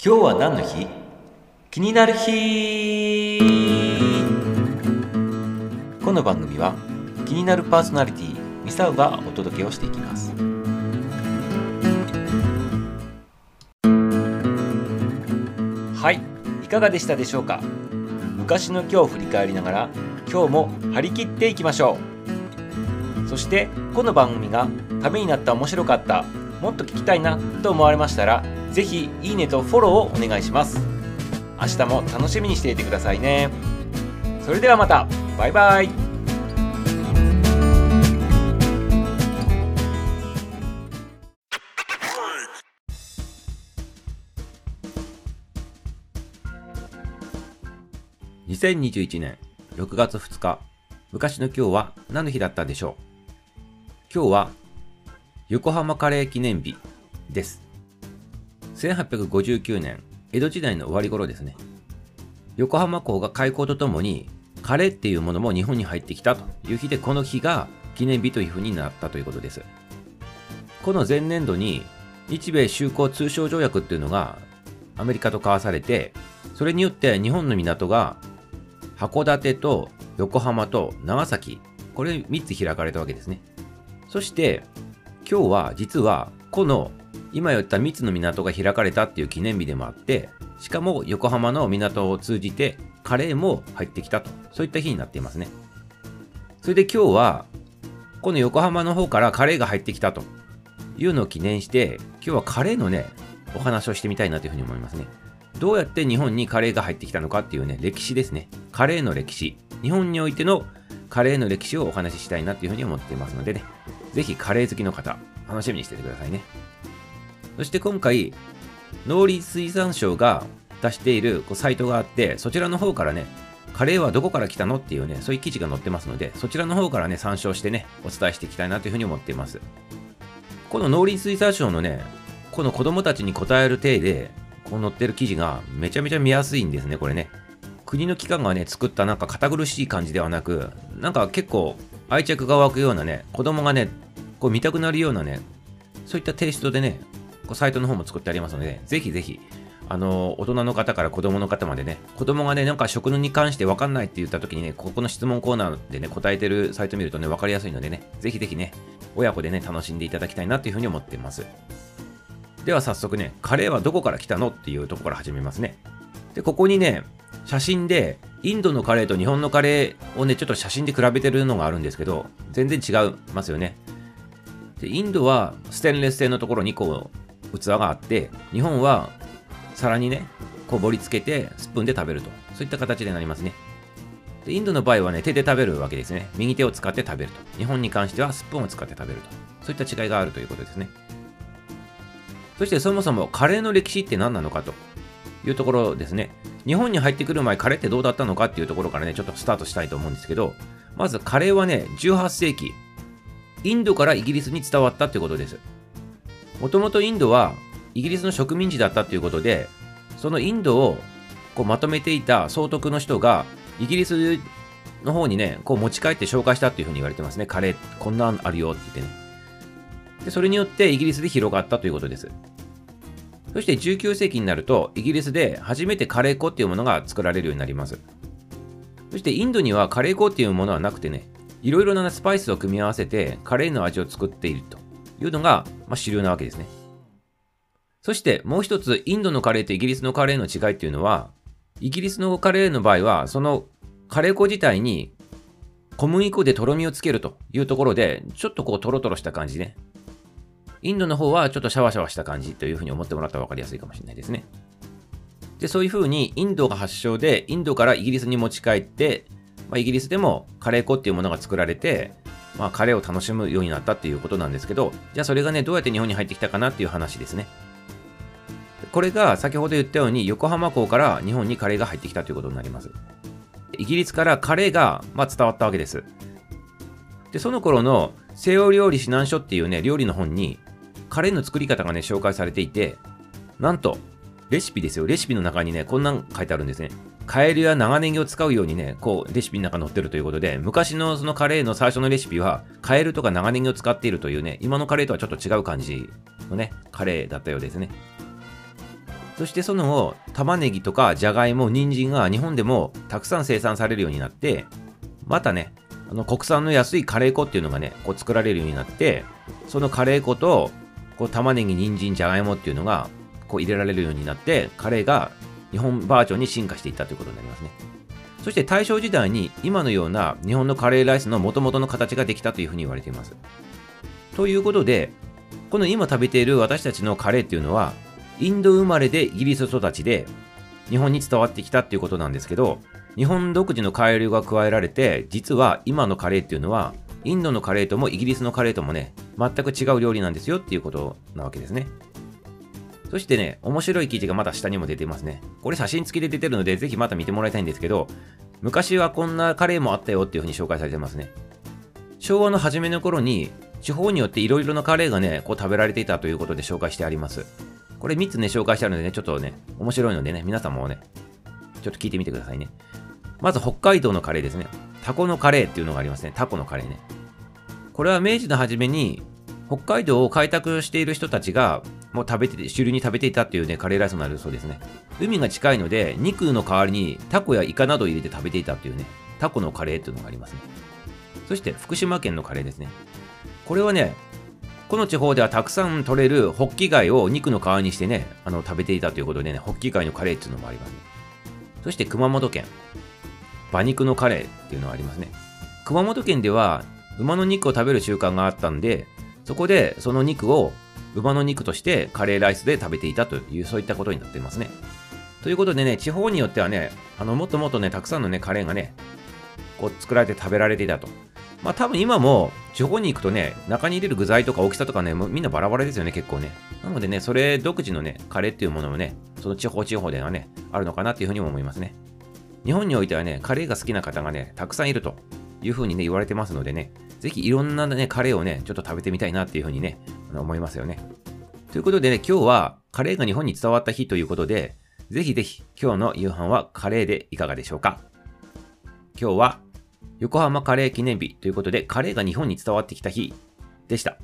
今日は何の日？気になる日。この番組は気になるパーソナリティミサウがお届けをしていきます。はい。いかがでしたでしょうか？昔の今日を振り返りながら今日も張り切っていきましょう。そしてこの番組がためになった面白かったもっと聞きたいなと思われましたらぜひいいねとフォローをお願いします。明日も楽しみにしていてくださいね。それではまた。バイバイ。2021年6月2日昔の今日は何の日だったでしょう?今日は横浜カレー記念日です。1859年江戸時代の終わり頃ですね。横浜港が開港とともにカレーっていうものも日本に入ってきたという日でこの日が記念日というふうになったということです。この前年度に日米修好通商条約っていうのがアメリカと交わされてそれによって日本の港が函館と横浜と長崎これ3つ開かれたわけですね。そして今日は実はこの今言った3つの港が開かれたっていう記念日でもあってしかも横浜の港を通じてカレーも入ってきたと。そういった日になっていますね。それで今日はこの横浜の方からカレーが入ってきたと。いうのを記念して今日はカレーのねお話をしてみたいなというふうに思いますね。どうやって日本にカレーが入ってきたのかっていうね歴史ですね。カレーの歴史。日本においてのカレーの歴史をお話ししたいなというふうに思っていますのでね。ぜひカレー好きの方楽しみにしててくださいね。そして今回農林水産省が出しているこうサイトがあってそちらの方からねカレーはどこから来たのっていうねそういう記事が載ってますのでそちらの方からね参照してねお伝えしていきたいなというふうに思っています。この農林水産省のねこの子供たちに答える体でこう載ってる記事がめちゃめちゃ見やすいんですねこれね。国の機関がね作ったなんか堅苦しい感じではなくなんか結構愛着が湧くようなね子供がねこう見たくなるようなねそういったテイストでねサイトの方も作ってありますのでぜひぜひあの大人の方から子供の方までね子供がねなんか食に関して分かんないって言った時にねここの質問コーナーでね答えてるサイト見るとね分かりやすいのでねぜひぜひね親子でね楽しんでいただきたいなというふうに思ってます。では早速ねカレーはどこから来たのっていうとこから始めますね。でここにね写真でインドのカレーと日本のカレーをねちょっと写真で比べてるのがあるんですけど全然違いますよね。でインドはステンレス製のところにこう器があって日本は皿にねこう盛り付けてスプーンで食べると。そういった形でなりますね。でインドの場合はね手で食べるわけですね。右手を使って食べると。日本に関してはスプーンを使って食べると。そういった違いがあるということですね。そしてそもそもカレーの歴史って何なのかと。いうところですね。日本に入ってくる前カレーってどうだったのかっていうところからねちょっとスタートしたいと思うんですけどまずカレーはね18世紀インドからイギリスに伝わったということです。もともとインドはイギリスの植民地だったということでそのインドをこうまとめていた総督の人がイギリスの方にねこう持ち帰って紹介したっていうふうに言われてますね。カレーこんなんあるよって言ってね。でそれによってイギリスで広がったということです。そして19世紀になるとイギリスで初めてカレー粉っていうものが作られるようになります。そしてインドにはカレー粉っていうものはなくてねいろいろなスパイスを組み合わせてカレーの味を作っていると。いうのが、まあ、主流なわけですねそしてもう一つインドのカレーとイギリスのカレーの違いっていうのはイギリスのカレーの場合はそのカレー粉自体に小麦粉でとろみをつけるというところでちょっとこうトロトロした感じねインドの方はちょっとシャワシャワした感じというふうに思ってもらったら分かりやすいかもしれないですね。で、そういうふうにインドが発祥で、インドからイギリスに持ち帰って、まあ、イギリスでもカレー粉っていうものが作られて、まあ、カレーを楽しむようになったっていうことなんですけど、じゃあそれがね、どうやって日本に入ってきたかなっていう話ですね。これが先ほど言ったように横浜港から日本にカレーが入ってきたということになります。イギリスからカレーが、まあ、伝わったわけです。で、その頃の西洋料理指南書っていうね、料理の本にカレーの作り方がね、紹介されていて、なんと、レシピですよ。レシピの中にね、こんなん書いてあるんですね。カエルや長ネギを使うようにね、こう、レシピの中載ってるということで、昔のそのカレーの最初のレシピは、カエルとか長ネギを使っているというね、今のカレーとはちょっと違う感じのね、カレーだったようですね。そしてその後、玉ねぎとかじゃがいも、人参が日本でもたくさん生産されるようになって、またね、あの国産の安いカレー粉っていうのがね、こう作られるようになって、そのカレー粉と、こう玉ねぎ、人参、じゃがいもっていうのが、こう入れられるようになって、カレーが日本バージョンに進化していったということになりますね。そして大正時代に今のような日本のカレーライスの元々の形ができたというふうに言われています。ということで、この今食べている私たちのカレーっていうのは、インド生まれでイギリス育ちで、日本に伝わってきたっていうことなんですけど、日本独自の改良が加えられて、実は今のカレーっていうのは、インドのカレーともイギリスのカレーともね、全く違う料理なんですよっていうことなわけですね。そしてね、面白い記事がまた下にも出てますね。これ写真付きで出てるので、ぜひまた見てもらいたいんですけど、昔はこんなカレーもあったよっていうふうに紹介されてますね。昭和の初めの頃に、地方によっていろいろなカレーがね、こう食べられていたということで紹介してあります。これ3つね、紹介してあるのでね、ちょっとね、面白いのでね、皆さんもね、ちょっと聞いてみてくださいね。まず北海道のカレーですね。タコのカレーっていうのがありますね。タコのカレーね。これは明治の初めに、北海道を開拓している人たちが、もう食べてて、主流に食べていたっていうね、カレーライスになるそうですね。海が近いので、肉の代わりにタコやイカなどを入れて食べていたっていうね、タコのカレーっていうのがありますね。そして福島県のカレーですね。これはね、この地方ではたくさん取れるホッキ貝を肉の皮にしてね、あの食べていたということでね、ホッキ貝のカレーっていうのもあります、ね。そして熊本県、馬肉のカレーっていうのがありますね。熊本県では馬の肉を食べる習慣があったんで、そこでその肉を馬の肉としてカレーライスで食べていたという、そういったことになっていますね。ということでね、地方によってはね、あのもっともっとね、たくさんのね、カレーがね、こう作られて食べられていたと。まあ多分今も地方に行くとね、中に入れる具材とか大きさとかね、みんなバラバラですよね、結構ね。なのでね、それ独自のね、カレーっていうものもね、その地方地方ではね、あるのかなっていうふうにも思いますね。日本においてはね、カレーが好きな方がね、たくさんいるというふうにね、言われてますのでね、ぜひいろんなね、カレーをね、ちょっと食べてみたいなっていうふうにね、思いますよね。ということでね、今日はカレーが日本に伝わった日ということで、ぜひぜひ今日の夕飯はカレーでいかがでしょうか今日は横浜カレー記念日ということで、カレーが日本に伝わってきた日でした。